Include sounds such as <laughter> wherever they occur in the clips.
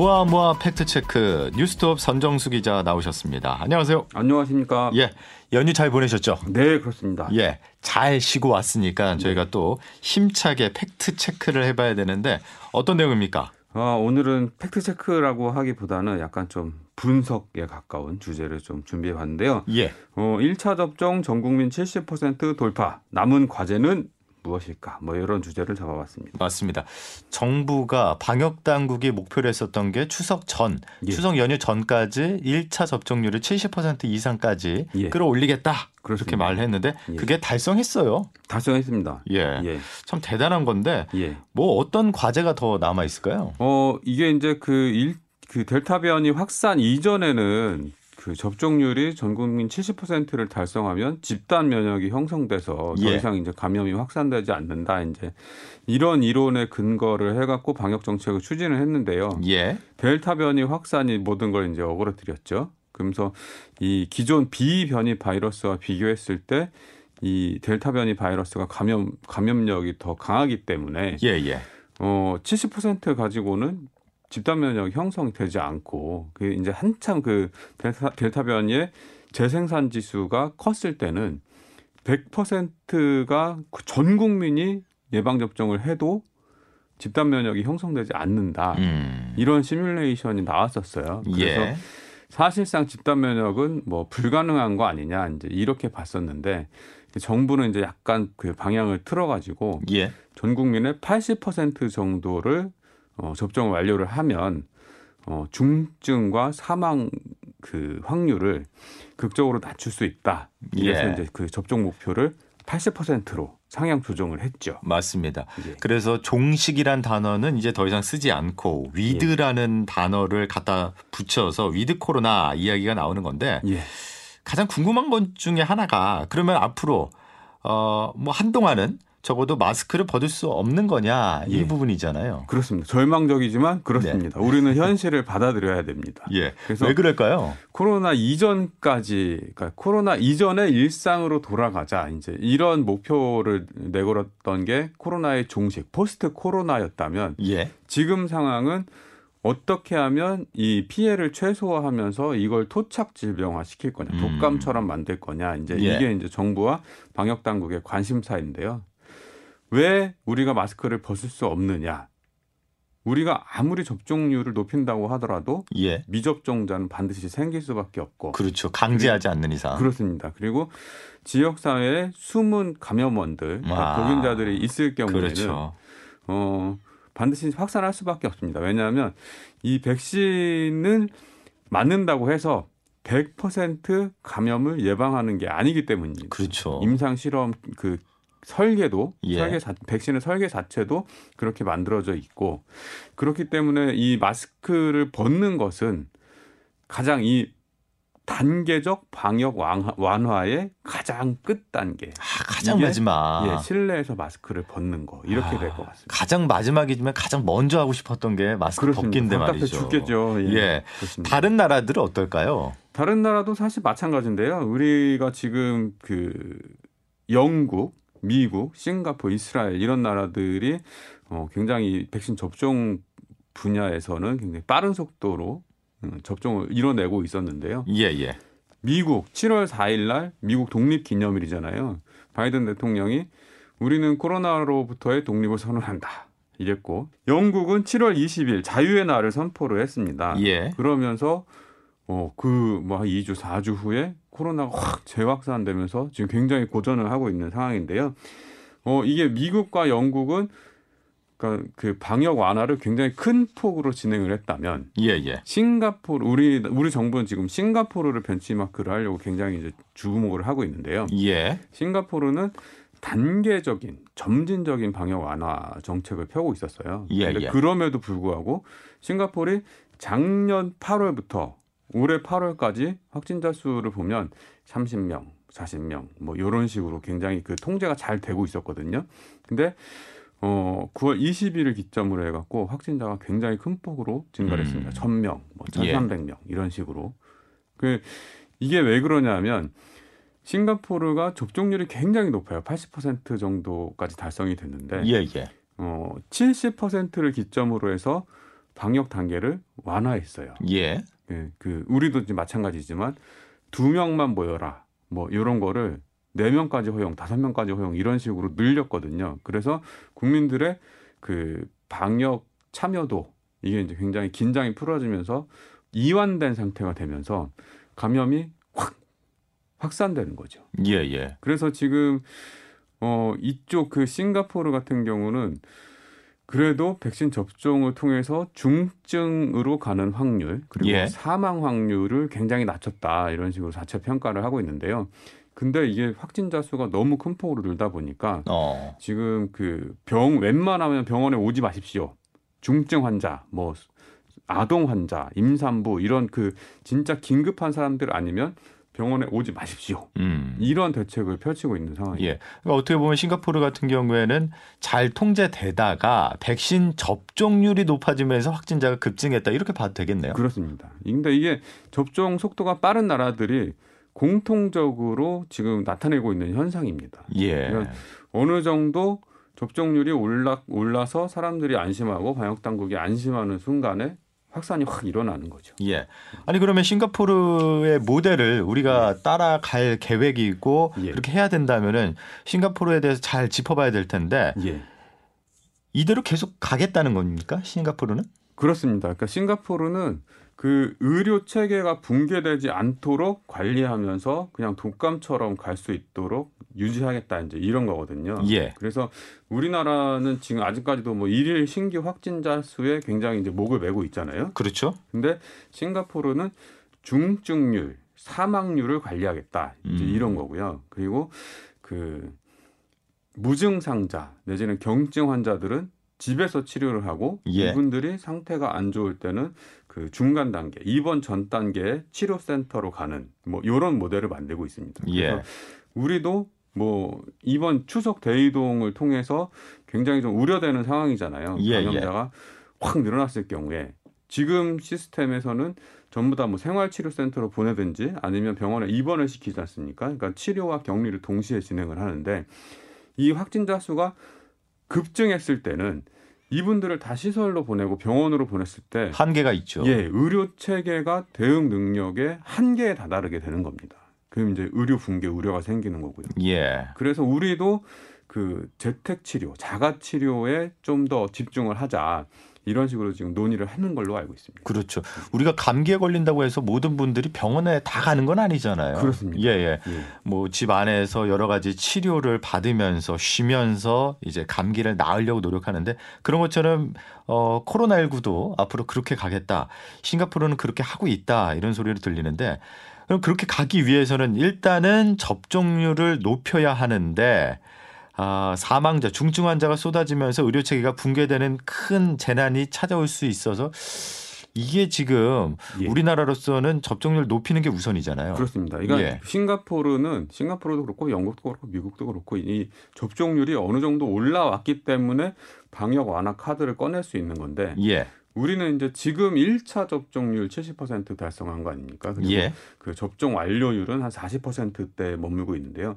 모아 모아 팩트 체크 뉴스톱 선정수 기자 나오셨습니다. 안녕하세요. 안녕하십니까? 예. 연휴 잘 보내셨죠? 네, 그렇습니다. 예. 잘 쉬고 왔으니까 저희가 또 힘차게 팩트 체크를 해 봐야 되는데 어떤 내용입니까? 아, 오늘은 팩트 체크라고 하기보다는 약간 좀 분석에 가까운 주제를 좀 준비해 봤는데요. 예. 어, 1차 접종 전 국민 70% 돌파. 남은 과제는 무엇일까? 뭐 이런 주제를 잡아봤습니다. 맞습니다. 정부가 방역 당국이 목표로 했었던 게 추석 전, 예. 추석 연휴 전까지 1차 접종률을 70% 이상까지 예. 끌어올리겠다. 그렇게 그렇습니다. 말을 했는데 예. 그게 달성했어요. 달성했습니다. 예. 예. 참 대단한 건데 예. 뭐 어떤 과제가 더 남아 있을까요? 어, 이게 이제 그 일, 그 델타 변이 확산 이전에는 그 접종률이 전 국민 70%를 달성하면 집단 면역이 형성돼서 더 예. 이상 이제 감염이 확산되지 않는다. 이제 이런 이론에 근거를 해갖고 방역 정책을 추진을 했는데요. 예. 델타 변이 확산이 모든 걸 이제 어그러뜨렸죠. 그러면서 이 기존 B 변이 바이러스와 비교했을 때 이 델타 변이 바이러스가 감염 감염력이 더 강하기 때문에 예, 예. 어, 70% 가지고는 집단 면역 형성이 되지 않고 그 이제 한참 그 델타, 델타 변이의 재생산 지수가 컸을 때는 100%가 전 국민이 예방 접종을 해도 집단 면역이 형성되지 않는다. 음. 이런 시뮬레이션이 나왔었어요. 그래서 예. 사실상 집단 면역은 뭐 불가능한 거 아니냐 이제 이렇게 봤었는데 정부는 이제 약간 그 방향을 틀어 가지고 예. 전 국민의 80% 정도를 어, 접종을 완료를 하면 어, 중증과 사망 그 확률을 극적으로 낮출 수 있다. 이래서 예. 이제 그 접종 목표를 80%로 상향 조정을 했죠. 맞습니다. 예. 그래서 종식이란 단어는 이제 더 이상 쓰지 않고 with라는 단어를 갖다 붙여서 위드 코로나 이야기가 나오는 건데 예. 가장 궁금한 것 중에 하나가 그러면 앞으로 어 뭐 한동안은 적어도 마스크를 벗을 수 없는 거냐 이 예. 부분이잖아요. 그렇습니다. 절망적이지만 그렇습니다. 우리는 현실을 받아들여야 됩니다. 예. 그래서 왜 그럴까요? 코로나 이전까지, 그러니까 코로나 이전의 일상으로 돌아가자. 이제 이런 목표를 내걸었던 게 코로나의 종식, 포스트 코로나였다면 예. 지금 상황은 어떻게 하면 이 피해를 최소화하면서 이걸 토착 질병화 시킬 거냐, 음. 독감처럼 만들 거냐, 이제 예. 이게 이제 정부와 방역 당국의 관심사인데요. 왜 우리가 마스크를 벗을 수 없느냐? 우리가 아무리 접종률을 높인다고 하더라도 예. 미접종자는 반드시 생길 수밖에 없고 그렇죠. 강제하지 않는 이상. 그렇습니다. 그리고 지역 사회에 숨은 감염원들, 아, 보균자들이 있을 경우에는 그렇죠. 어, 반드시 확산할 수밖에 없습니다. 왜냐하면 이 백신을 맞는다고 해서 100% 감염을 예방하는 게 아니기 때문입니다. 그렇죠. 임상 실험 그 설계도 예. 설계 자, 백신의 설계 자체도 그렇게 만들어져 있고 그렇기 때문에 이 마스크를 벗는 것은 가장 이 단계적 방역 완화, 완화의 가장 끝 단계. 아, 가장 이게, 마지막. 예, 실내에서 마스크를 벗는 거 이렇게 될것 같습니다. 가장 마지막이지만 가장 먼저 하고 싶었던 게 마스크 벗긴데 답답해 말이죠. 죽겠죠. 예. 예. 그렇습니다. 다른 나라들은 어떨까요? 다른 나라도 사실 마찬가지인데요. 우리가 지금 그 영국, 미국, 싱가포르, 이스라엘 이런 나라들이 어, 굉장히 백신 접종 분야에서는 굉장히 빠른 속도로 음, 접종을 이뤄내고 있었는데요. 예, 예. 미국 7월 4일 날 미국 독립 기념일이잖아요. 바이든 대통령이 우리는 코로나로부터의 독립을 선언한다. 이랬고 영국은 7월 20일 자유의 날을 선포를 했습니다. 예. 그러면서 어 그뭐한 2주 4주 후에 코로나가 확 재확산되면서 지금 굉장히 고전을 하고 있는 상황인데요. 어 이게 미국과 영국은 그러니까 그 방역 완화를 굉장히 큰 폭으로 진행을 했다면 예, 예. 싱가포르 우리 우리 정부는 지금 싱가포르를 벤치마크를 하려고 굉장히 이제 주목을 하고 있는데요. 예. 싱가포르는 단계적인 점진적인 방역 완화 정책을 펴고 있었어요. 예, 예. 그럼에도 불구하고 싱가포르이 작년 8월부터 올해 8월까지 확진자 수를 보면 30명, 40명 뭐 이런 식으로 굉장히 그 통제가 잘 되고 있었거든요. 근데 어 9월 20일을 기점으로 해갖고 확진자가 굉장히 큰 폭으로 증가를 했습니다. 음. 1000명, 뭐 예. 1300명 이런 식으로. 그 이게 왜 그러냐면 싱가포르가 접종률이 굉장히 높아요. 80% 정도까지 달성이 됐는데 예, 예. 어 70%를 기점으로 해서 방역 단계를 완화했어요. 예. 예, 그 우리도 이제 마찬가지지만 두 명만 모여라 뭐 이런 거를 네 명까지 허용, 다섯 명까지 허용 이런 식으로 늘렸거든요. 그래서 국민들의 그 방역 참여도 이게 이제 굉장히 긴장이 풀어지면서 이완된 상태가 되면서 감염이 확 확산되는 거죠. 예, 예. 그래서 지금 어 이쪽 그 싱가포르 같은 경우는 그래도 백신 접종을 통해서 중증으로 가는 확률 그리고 예. 사망 확률을 굉장히 낮췄다 이런 식으로 자체 평가를 하고 있는데요. 근데 이게 확진자 수가 너무 큰 폭으로 늘다 보니까 어. 지금 그 병 웬만하면 병원에 오지 마십시오. 중증 환자, 뭐 아동 환자, 임산부 이런 그 진짜 긴급한 사람들 아니면 병원에 오지 마십시오. 음. 이런 대책을 펼치고 있는 상황이에요. 예. 그러니까 어떻게 보면 싱가포르 같은 경우에는 잘 통제되다가 백신 접종률이 높아지면서 확진자가 급증했다 이렇게 봐도 되겠네요. 그렇습니다. 근데 이게 접종 속도가 빠른 나라들이 공통적으로 지금 나타내고 있는 현상입니다. 예. 그러니까 어느 정도 접종률이 올라 올라서 사람들이 안심하고 방역 당국이 안심하는 순간에 확산이 확 일어나는 거죠. 예. 아니 그러면 싱가포르의 모델을 우리가 따라갈 계획이 있고 예. 그렇게 해야 된다면은 싱가포르에 대해서 잘 짚어봐야 될 텐데 예. 이대로 계속 가겠다는 겁니까? 싱가포르는? 그렇습니다. 그러니까 싱가포르는 그 의료 체계가 붕괴되지 않도록 관리하면서 그냥 독감처럼 갈 수 있도록 유지하겠다 이제 이런 거거든요. 예. 그래서 우리나라는 지금 아직까지도 뭐 일일 신규 확진자 수에 굉장히 이제 목을 메고 있잖아요. 그렇죠. 근데 싱가포르는 중증률, 사망률을 관리하겠다 이제 음. 이런 거고요. 그리고 그 무증상자 내지는 경증 환자들은 집에서 치료를 하고 예. 이분들이 상태가 안 좋을 때는 그 중간 단계, 입원 전 단계 치료 센터로 가는 뭐 이런 모델을 만들고 있습니다. 예. 그래서 우리도 뭐 이번 추석 대이동을 통해서 굉장히 좀 우려되는 상황이잖아요. 예, 감염자가 확 늘어났을 경우에 지금 시스템에서는 전부 다 뭐 생활치료센터로 보내든지 아니면 병원에 입원을 시키지 않습니까? 그러니까 치료와 격리를 동시에 진행을 하는데 이 확진자 수가 급증했을 때는 이분들을 다 시설로 보내고 병원으로 보냈을 때 한계가 있죠. 예, 의료 체계가 대응 능력의 한계에 다다르게 되는 겁니다. 그럼 이제 의료 붕괴 우려가 생기는 거고요. 예. 그래서 우리도 그 재택 치료, 자가 치료에 좀 더 집중을 하자. 이런 식으로 지금 논의를 하는 걸로 알고 있습니다. 그렇죠. 우리가 감기에 걸린다고 해서 모든 분들이 병원에 다 가는 건 아니잖아요. 그렇습니다. 예, 예. 예. 뭐집 안에서 여러 가지 치료를 받으면서 쉬면서 이제 감기를 나으려고 노력하는데 그런 것처럼 어 코로나19도 앞으로 그렇게 가겠다. 싱가포르는 그렇게 하고 있다. 이런 소리를 들리는데 그럼 그렇게 가기 위해서는 일단은 접종률을 높여야 하는데 아, 사망자, 중증 환자가 쏟아지면서 의료 체계가 붕괴되는 큰 재난이 찾아올 수 있어서 이게 지금 예. 우리나라로서는 접종률 높이는 게 우선이잖아요. 그렇습니다. 그러니까 예. 싱가포르는 싱가포르도 그렇고 영국도 그렇고 미국도 그렇고 이 접종률이 어느 정도 올라왔기 때문에 방역 완화 카드를 꺼낼 수 있는 건데 예. 우리는 이제 지금 1차 접종률 70% 달성한 거 아닙니까? 그리고 예. 그 접종 완료율은 한 40%대에 머물고 있는데요.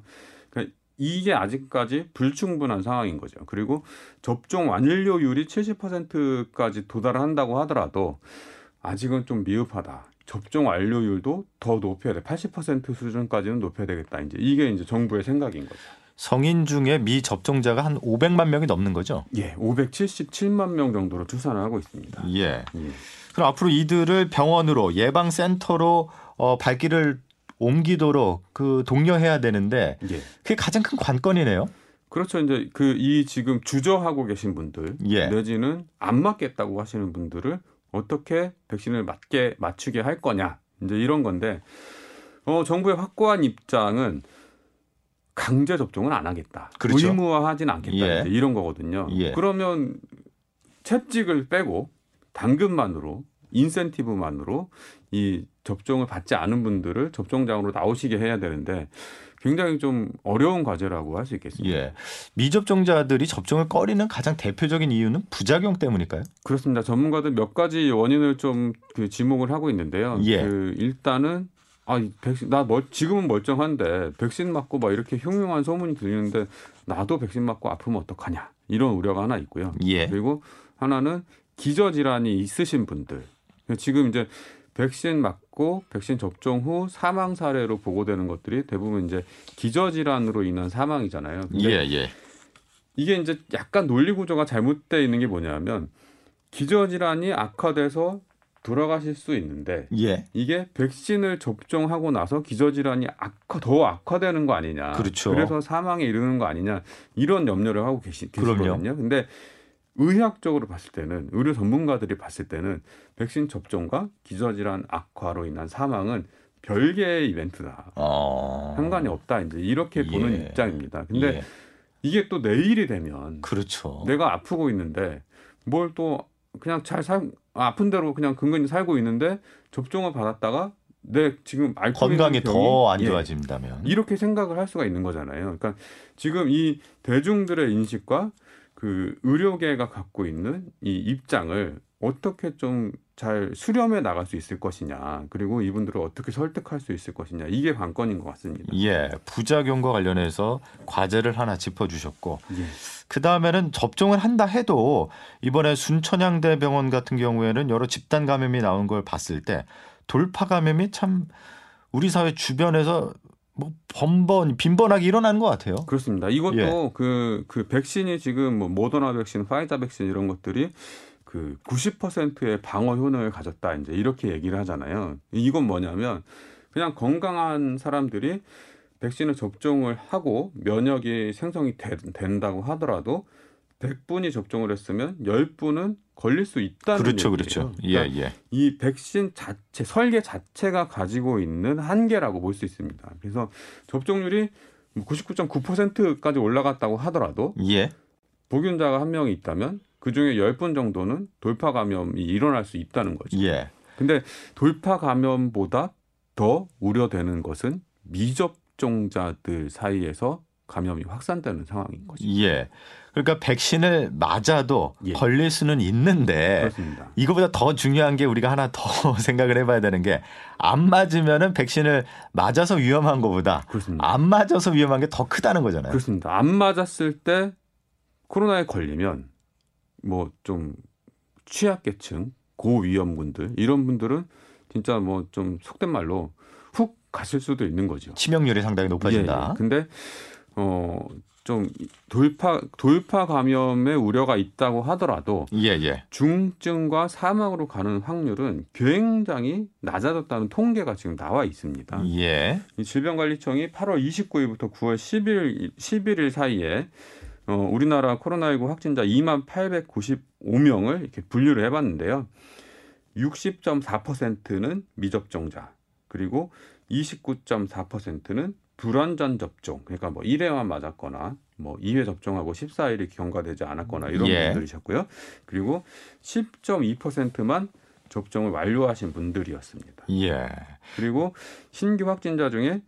이게 아직까지 불충분한 상황인 거죠. 그리고 접종 완료율이 70%까지 도달한다고 하더라도 아직은 좀 미흡하다. 접종 완료율도 더 높여야 돼. 80% 수준까지는 높여야 되겠다. 이제 이게 이제 정부의 생각인 거죠. 성인 중에 미접종자가 한 500만 명이 넘는 거죠. 예, 577만 명 정도로 추산을 하고 있습니다. 예. 예. 그럼 앞으로 이들을 병원으로 예방센터로 어, 발길을 옮기도록 그 독려해야 되는데 예. 그게 가장 큰 관건이네요. 그렇죠. 이제 그 이 지금 주저하고 계신 분들 예. 내지는 안 맞겠다고 하시는 분들을 어떻게 백신을 맞게 맞추게 할 거냐 이제 이런 건데 어 정부의 확고한 입장은 강제 접종은 안 하겠다. 그렇죠. 의무화하진 않겠다. 예. 이제 이런 거거든요. 예. 그러면 채찍을 빼고 당근만으로 인센티브만으로 이 접종을 받지 않은 분들을 접종장으로 나오시게 해야 되는데 굉장히 좀 어려운 과제라고 할 수 있겠습니다. 예. 미접종자들이 접종을 꺼리는 가장 대표적인 이유는 부작용 때문일까요? 그렇습니다. 전문가들 몇 가지 원인을 좀 그 지목을 하고 있는데요. 예. 그 일단은 아, 이 백신 나 멀, 지금은 멀쩡한데 백신 맞고 막 이렇게 흉흉한 소문이 들리는데 나도 백신 맞고 아프면 어떡하냐 이런 우려가 하나 있고요. 예. 그리고 하나는 기저질환이 있으신 분들 지금 이제 백신 맞고 백신 접종 후 사망 사례로 보고되는 것들이 대부분 이제 기저질환으로 인한 사망이잖아요. 예, 예. 이게 이제 약간 논리 구조가 잘못되어 있는 게 뭐냐면 기저질환이 악화돼서 돌아가실 수 있는데 예. 이게 백신을 접종하고 나서 기저질환이 악화 더 악화되는 거 아니냐. 그렇죠. 그래서 사망에 이르는 거 아니냐 이런 염려를 하고 계시, 그럼요. 계시거든요. 근데 의학적으로 봤을 때는 의료 전문가들이 봤을 때는 백신 접종과 기저질환 악화로 인한 사망은 별개의 이벤트다. 어. 상관이 없다. 이제 이렇게 보는 예. 입장입니다. 근데 예. 이게 또 내일이 되면 그렇죠. 내가 아프고 있는데 뭘 또 그냥 잘 살, 아픈 대로 그냥 근근히 살고 있는데 접종을 받았다가 내 지금 앓고 건강이 더안 예, 좋아진다면. 이렇게 생각을 할 수가 있는 거잖아요. 그러니까 지금 이 대중들의 인식과 그 의료계가 갖고 있는 이 입장을 어떻게 좀 잘 수렴해 나갈 수 있을 것이냐, 그리고 이분들을 어떻게 설득할 수 있을 것이냐, 이게 관건인 것 같습니다. 예, 부작용과 관련해서 과제를 하나 짚어주셨고, 예. 그 다음에는 접종을 한다 해도 이번에 순천향대병원 같은 경우에는 여러 집단 감염이 나온 걸 봤을 때 돌파 감염이 참 우리 사회 주변에서 뭐 번번 빈번하게 일어나는 것 같아요. 그렇습니다. 이것도 예. 그, 그 백신이 지금 뭐 모더나 백신, 파이자 백신 이런 것들이 그 90%의 방어 효능을 가졌다. 이제 이렇게 얘기를 하잖아요. 이건 뭐냐면 그냥 건강한 사람들이 백신을 접종을 하고 면역이 생성이 되- 된다고 하더라도 100분이 접종을 했으면 10분은 걸릴 수 있다는 그렇죠, 얘기예요. 그렇죠. 예, 그러니까 예. 이 백신 자체 설계 자체가 가지고 있는 한계라고 볼 수 있습니다. 그래서 접종률이 뭐 99.9%까지 올라갔다고 하더라도 예. 복균자가 한 명이 있다면 그 중에 10분 정도는 돌파 감염이 일어날 수 있다는 거죠. 예. 근데 돌파 감염보다 더 우려되는 것은 미접종자들 사이에서 감염이 확산되는 상황인 거죠. 예. 그러니까 백신을 맞아도 예. 걸릴 수는 있는데 그렇습니다. 이거보다 더 중요한 게 우리가 하나 더 <laughs> 생각을 해봐야 되는 게 안 맞으면은 백신을 맞아서 위험한 것보다 그렇습니다. 안 맞아서 위험한 게 더 크다는 거잖아요. 그렇습니다. 안 맞았을 때 코로나에 걸리면 뭐 좀 취약계층, 고위험군들 이런 분들은 진짜 뭐 좀 속된 말로 훅 가실 수도 있는 거죠. 치명률이 상당히 높아진다. 예, 예. 근데 어 좀 돌파 돌파 감염의 우려가 있다고 하더라도 예, 예. 중증과 사망으로 가는 확률은 굉장히 낮아졌다는 통계가 지금 나와 있습니다. 예. 이 질병관리청이 8월 29일부터 9월 10일 11일 사이에 어, 우리나라 코로나19 확진자 2만 895명을 이렇게 분류를 해봤는데요. 60.4%는 미접종자, 그리고 29.4%는 불완전 접종, 그러니까 뭐 1회만 맞았거나 뭐 2회 접종하고 14일이 경과되지 않았거나 이런 예. 분들이셨고요. 그리고 10.2%만 접종을 완료하신 분들이었습니다. 예. 그리고 신규 확진자 중에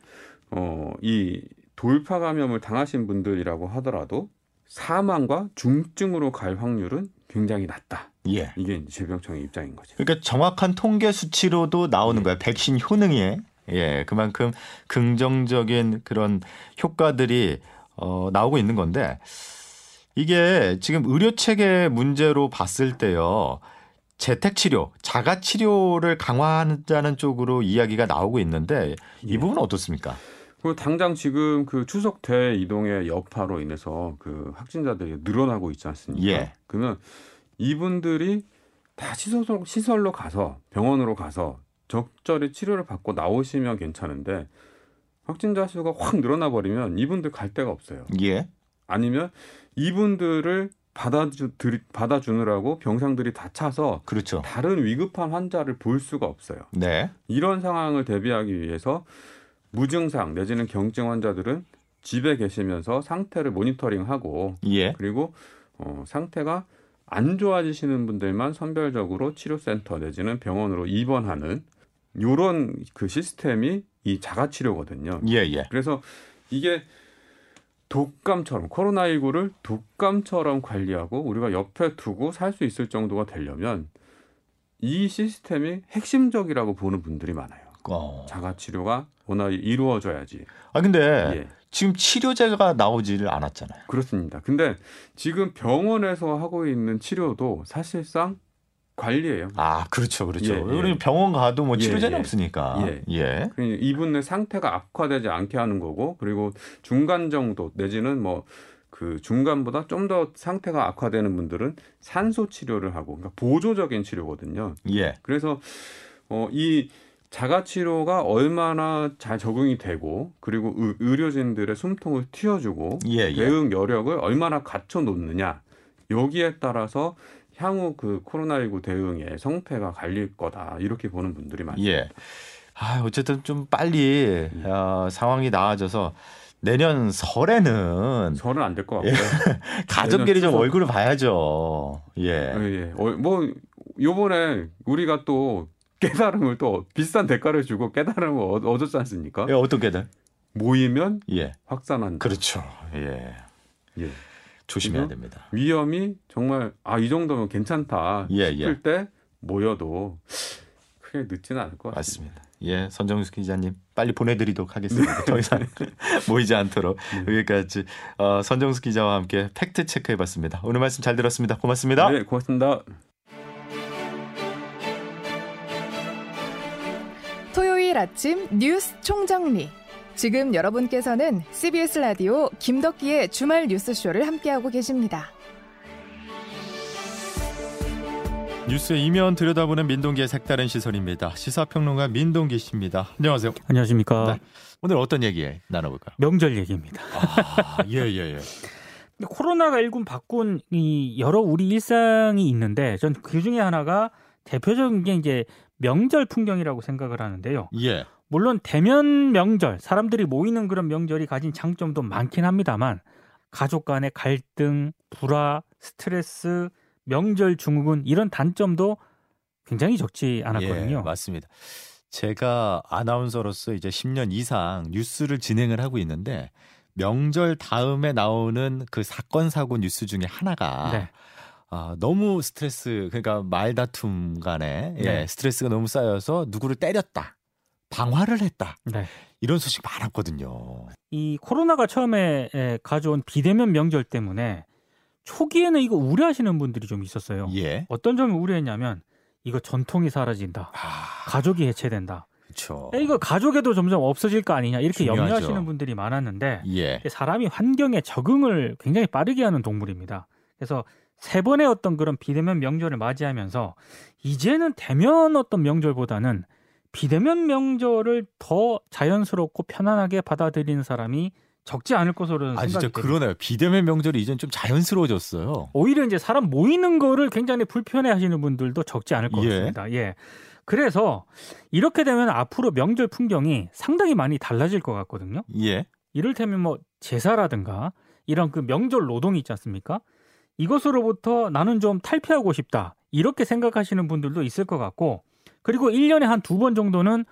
어, 이 돌파 감염을 당하신 분들이라고 하더라도 사망과 중증으로 갈 확률은 굉장히 낮다. 예. 이게 질병청의 입장인 거죠. 그러니까 정확한 통계 수치로도 나오는 예. 거예요. 백신 효능에 예, 그만큼 긍정적인 그런 효과들이 어, 나오고 있는 건데 이게 지금 의료 체계 문제로 봤을 때요. 재택 치료, 자가 치료를 강화하자는 쪽으로 이야기가 나오고 있는데 이 예. 부분은 어떻습니까? 그리고 당장 지금 그 추석 대 이동의 여파로 인해서 그 확진자들이 늘어나고 있지 않습니까? 예. 그러면 이분들이 다 시설로 가서 병원으로 가서 적절히 치료를 받고 나오시면 괜찮은데 확진자 수가 확 늘어나 버리면 이분들 갈 데가 없어요. 예. 아니면 이분들을 받아주 들- 받아주느라고 병상들이 다 차서 그렇죠. 다른 위급한 환자를 볼 수가 없어요. 네. 이런 상황을 대비하기 위해서 무증상 내지는 경증 환자들은 집에 계시면서 상태를 모니터링하고 예. 그리고 어, 상태가 안 좋아지시는 분들만 선별적으로 치료센터 내지는 병원으로 입원하는 요런 그 시스템이 이 자가 치료거든요. 예, 예. 그래서 이게 독감처럼 코로나19를 독감처럼 관리하고 우리가 옆에 두고 살 수 있을 정도가 되려면 이 시스템이 핵심적이라고 보는 분들이 많아요. 어. 자가 치료가 워낙 이루어져야지. 아 근데 예. 지금 치료제가 나오지를 않았잖아요. 그렇습니다. 근데 지금 병원에서 하고 있는 치료도 사실상 관리예요. 아, 그렇죠, 그렇죠. 예, 예. 우리 병원 가도 뭐 예, 치료제는 예. 없으니까. 예. 예. 그 이분의 상태가 악화되지 않게 하는 거고 그리고 중간 정도 내지는 뭐 그 중간보다 좀 더 상태가 악화되는 분들은 산소 치료를 하고 그러니까 보조적인 치료거든요. 예. 그래서 어, 이 자가 치료가 얼마나 잘 적응이 되고 그리고 의, 의료진들의 숨통을 틔워주고 예, 예. 대응 여력을 얼마나 갖춰 놓느냐 여기에 따라서 향후 그 코로나19 대응의 성패가 갈릴 거다 이렇게 보는 분들이 많습니다. 예. 아, 어쨌든 좀 빨리 어, 상황이 나아져서 내년 설에는 저는 안될 것 같고요. <laughs> 가족끼리 좀. 얼굴을 봐야죠. 예. 예, 예. 어, 뭐 요번에 우리가 또 깨달음을 또 비싼 대가를 주고 깨달음을 얻- 얻었지 않습니까? 예, 어떤 게들? 모이면 예. 확산한다. 그렇죠. 예. 예. 조심해야? 됩니다. 위험이 정말 아 이 정도면 괜찮다 예, 예. 싶을 때 모여도 크게 늦지는 않을 것 같습니다. 맞습니다. 예, 선정수 기자님 빨리 보내드리도록 하겠습니다. 더 이상 <laughs> <laughs> 모이지 않도록 여기까지 어, 선정수 기자와 함께 팩트 체크해봤습니다. 오늘 말씀 잘 들었습니다. 고맙습니다. 네, 고맙습니다. 토요일 아침 뉴스 총정리. 지금 여러분께서는 CBS 라디오 김덕기의 주말 뉴스쇼를 함께하고 계십니다. 뉴스의 이면 들여다보는 민동기의 색다른 시선입니다. 시사평론가 민동기 씨입니다. 안녕하세요. 안녕하십니까. 네. 오늘 어떤 얘기 나눠볼까요? 명절 얘기입니다. 아, 예, 예, 예. 코로나가 일군 바꾼 이 여러 우리 일상이 있는데 전 그 중에 하나가 대표적인 게 이제 명절 풍경이라고 생각을 하는데요. 예. 물론 대면 명절, 사람들이 모이는 그런 명절이 가진 장점도 많긴 합니다만 가족 간의 갈등, 불화, 스트레스, 명절 증후군 이런 단점도 굉장히 적지 않았거든요. 예, 맞습니다. 제가 아나운서로서 이제 10년 이상 뉴스를 진행을 하고 있는데 명절 다음에 나오는 그 사건 사고 뉴스 중에 하나가 네. 아, 너무 스트레스 그러니까 말다툼 간에 예, 네. 스트레스가 너무 쌓여서 누구를 때렸다. 방화를 했다. 네. 이런 소식 많았거든요. 이 코로나가 처음에 에, 가져온 비대면 명절 때문에 초기에는 이거 우려하시는 분들이 좀 있었어요. 예. 어떤 점을 우려했냐면 이거 전통이 사라진다. 아, 가족이 해체된다. 그렇죠. 야, 이거 가족에도 점점 없어질 거 아니냐 이렇게 중요하죠. 염려하시는 분들이 많았는데 예. 사람이 환경에 적응을 굉장히 빠르게 하는 동물입니다. 그래서 세 번의 어떤 그런 비대면 명절을 맞이하면서 이제는 대면 어떤 명절보다는 비대면 명절을 더 자연스럽고 편안하게 받아들이는 사람이 적지 않을 것으로 아 진짜. 그러네요. 비대면 명절이 이젠 좀 자연스러워졌어요. 오히려 이제 사람 모이는 거를 굉장히 불편해 하시는 분들도 적지 않을 것 예. 같습니다. 예. 그래서 이렇게 되면 앞으로 명절 풍경이 상당히 많이 달라질 것 같거든요. 예. 이를테면 뭐 제사라든가 이런 그 명절 노동이 있지 않습니까? 이것으로부터 나는 좀 탈피하고 싶다. 이렇게 생각하시는 분들도 있을 것 같고 그리고 1년에 한 두 번 정도는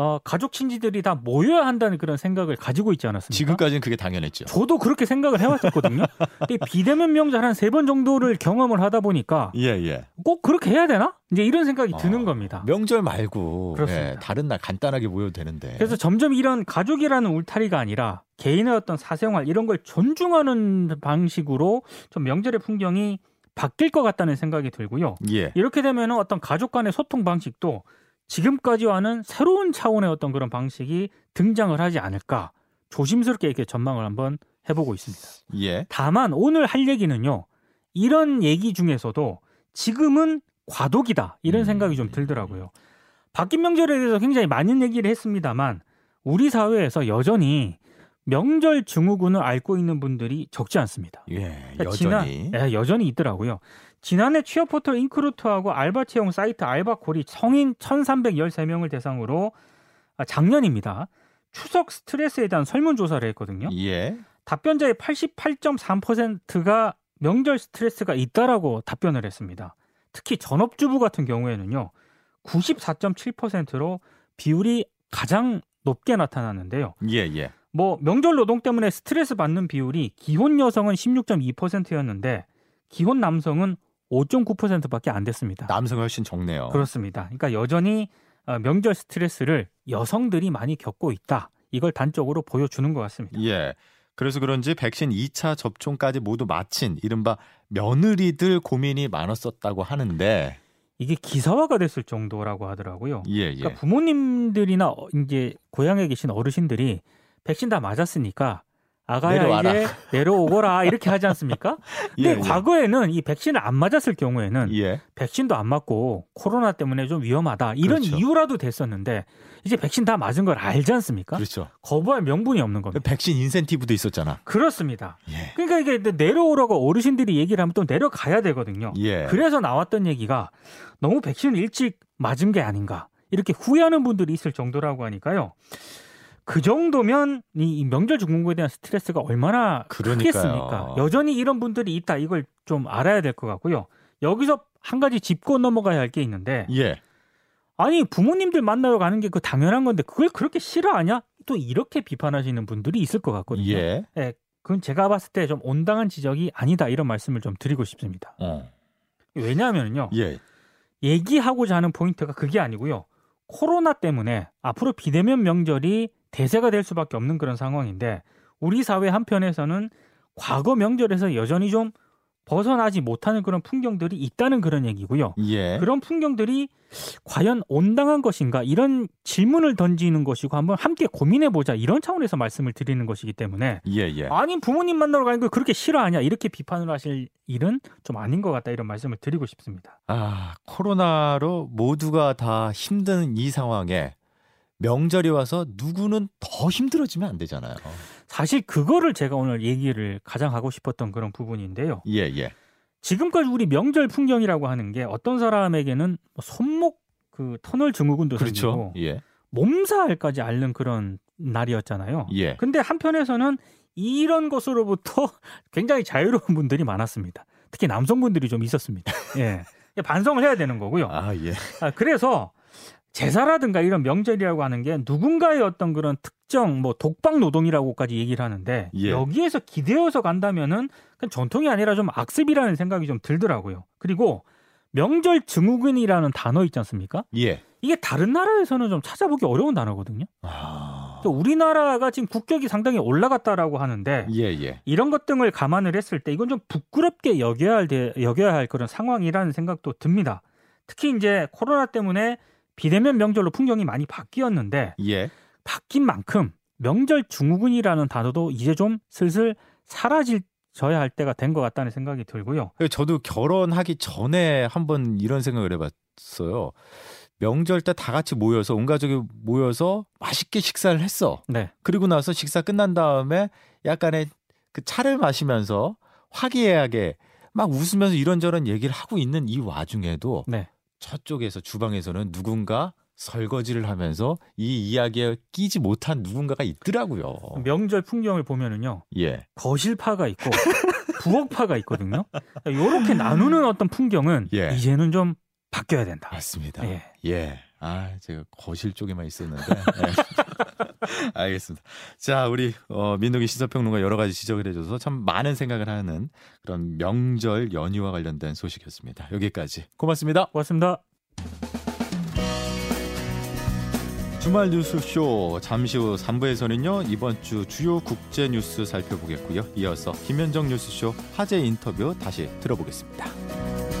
어, 가족 친지들이 다 모여야 한다는 그런 생각을 가지고 있지 않았습니까? 지금까지는 그게 당연했죠. 저도 그렇게 생각을 해왔었거든요. 근데 비대면 명절 한 세 번 정도를 경험을 하다 보니까 예, 예. 꼭 그렇게 해야 되나? 이제 이런 생각이 드는 아, 겁니다. 명절 말고. 예, 다른 날 간단하게 모여도 되는데. 그래서 점점 이런 가족이라는 울타리가 아니라 개인의 어떤 사생활 이런 걸 존중하는 방식으로 좀 명절의 풍경이 바뀔 것 같다는 생각이 들고요. 예. 이렇게 되면 어떤 가족 간의 소통 방식도 지금까지와는 새로운 차원의 어떤 그런 방식이 등장을 하지 않을까 조심스럽게 이렇게 전망을 한번 해보고 있습니다. 예. 다만 오늘 할 얘기는요. 이런 얘기 중에서도 지금은 과도기다 이런 음. 생각이 좀 들더라고요. 바뀐 명절에 대해서 굉장히 많은 얘기를 했습니다만 우리 사회에서 여전히 명절 증후군을 앓고 있는 분들이 적지 않습니다. 예. 그러니까 여전히. 지난, 예, 여전히 있더라고요. 지난해 취업 포털 인크루트하고 알바 채용 사이트 알바콜이 성인 1,313명을 대상으로 아, 작년입니다. 추석 스트레스에 대한 설문조사를 했거든요. 예. 답변자의 88.3%가 명절 스트레스가 있다라고 답변을 했습니다. 특히 전업주부 같은 경우에는요. 94.7%로 비율이 가장 높게 나타나는데요. 예, 예. 뭐 명절 노동 때문에 스트레스 받는 비율이 기혼 여성은 16.2%였는데 기혼 남성은 5.9%밖에 안 됐습니다. 남성이 훨씬 적네요. 그렇습니다. 그러니까 여전히 어, 명절 스트레스를 여성들이 많이 겪고 있다. 이걸 단적으로 보여주는 것 같습니다. 예. 그래서 그런지 백신 2차 접종까지 모두 마친 이른바 며느리들 고민이 많았었다고 하는데 이게 기사화가 됐을 정도라고 하더라고요. 예, 예. 그러니까 부모님들이나 어, 이제 고향에 계신 어르신들이 백신 다 맞았으니까 아가야 내려와라. 이제 <laughs> 내려오거라 이렇게 하지 않습니까? 근데 예, 예. 과거에는 이 백신을 안 맞았을 경우에는 예. 백신도 안 맞고 코로나 때문에 좀 위험하다 이런 그렇죠. 이유라도 됐었는데 이제 백신 다 맞은 걸 알지 않습니까? 그렇죠. 거부할 명분이 없는 겁니다. 백신 인센티브도 있었잖아. 그렇습니다. 예. 그러니까 이게 내려오라고 어르신들이 얘기를 하면 또 내려가야 되거든요. 예. 그래서 나왔던 얘기가 너무 백신을 일찍 맞은 게 아닌가 이렇게 후회하는 분들이 있을 정도라고 하니까요. 그 정도면 이 명절 중공부에 대한 스트레스가 얼마나 그러니까요. 크겠습니까? 여전히 이런 분들이 있다 이걸 좀 알아야 될 것 같고요. 여기서 한 가지 짚고 넘어가야 할 게 있는데 예. 아니 부모님들 만나러 가는 게 그 당연한 건데 그걸 그렇게 싫어하냐? 또 이렇게 비판하시는 분들이 있을 것 같거든요. 예. 예, 그건 제가 봤을 때 좀 온당한 지적이 아니다 이런 말씀을 좀 드리고 싶습니다. 어. 왜냐하면요. 예. 얘기하고자 하는 포인트가 그게 아니고요. 코로나 때문에 앞으로 비대면 명절이 대세가 될 수밖에 없는 그런 상황인데 우리 사회 한편에서는 과거 명절에서 여전히 좀 벗어나지 못하는 그런 풍경들이 있다는 그런 얘기고요. 예. 그런 풍경들이 과연 온당한 것인가 이런 질문을 던지는 것이고 한번 함께 고민해 보자 이런 차원에서 말씀을 드리는 것이기 때문에 예, 예. 아니 부모님 만나러 가는 걸 그렇게 싫어하냐 이렇게 비판을 하실 일은 좀 아닌 것 같다 이런 말씀을 드리고 싶습니다. 아, 코로나로 모두가 다 힘든 이 상황에 명절이 와서 누구는 더 힘들어지면 안 되잖아요. 사실 그거를 제가 오늘 얘기를 가장 하고 싶었던 그런 부분인데요. 예, 예. 지금까지 우리 명절 풍경이라고 하는 게 어떤 사람에게는 뭐 손목 그 터널 증후군도 그렇죠. 생기고 예. 몸살까지 앓는 그런 날이었잖아요. 예. 근데 한편에서는 이런 것으로부터 <laughs> 굉장히 자유로운 분들이 많았습니다. 특히 남성분들이 좀 있었습니다. 예. <laughs> 반성을 해야 되는 거고요. 아, 예. 아, 그래서 제사라든가 이런 명절이라고 하는 게 누군가의 어떤 그런 특정 뭐 독박 노동이라고까지 얘기를 하는데 예. 여기에서 기대어서 간다면은 그냥 전통이 아니라 좀 악습이라는 생각이 좀 들더라고요. 그리고 명절 증후군이라는 단어 있지 않습니까? 예. 이게 다른 나라에서는 좀 찾아보기 어려운 단어거든요. 아. 또 우리나라가 지금 국격이 상당히 올라갔다라고 하는데 예, 예. 이런 것 등을 감안을 했을 때 이건 좀 부끄럽게 여겨야 할, 대- 여겨야 할 그런 상황이라는 생각도 듭니다. 특히 이제 코로나 때문에 비대면 명절로 풍경이 많이 바뀌었는데 예. 바뀐 만큼 명절 증후군이라는 단어도 이제 좀 슬슬 사라져야 할 때가 된 것 같다는 생각이 들고요. 저도 결혼하기 전에 한번 이런 생각을 해봤어요. 명절 때 다 같이 모여서 온 가족이 모여서 맛있게 식사를 했어. 네. 그리고 나서 식사 끝난 다음에 약간의 그 차를 마시면서 화기애애하게 막 웃으면서 이런저런 얘기를 하고 있는 이 와중에도 네. 저쪽에서 주방에서는 누군가 설거지를 하면서 이 이야기에 끼지 못한 누군가가 있더라고요. 명절 풍경을 보면은요. 예. 거실파가 있고 <laughs> 부엌파가 있거든요. 이렇게 나누는 어떤 풍경은 예. 이제는 좀 바뀌어야 된다. 맞습니다. 예. 예. 아, 제가 거실 쪽에만 있었는데. 예. <laughs> <laughs> 알겠습니다. 자, 우리 어, 민동기 시사평론가 여러 가지 지적을 해줘서 참 많은 생각을 하는 그런 명절 연휴와 관련된 소식이었습니다. 여기까지 고맙습니다. 고맙습니다. 주말 뉴스쇼 잠시 후 3부에서는요 이번 주 주요 국제 뉴스 살펴보겠고요. 이어서 김현정 뉴스쇼 화제 인터뷰 다시 들어보겠습니다.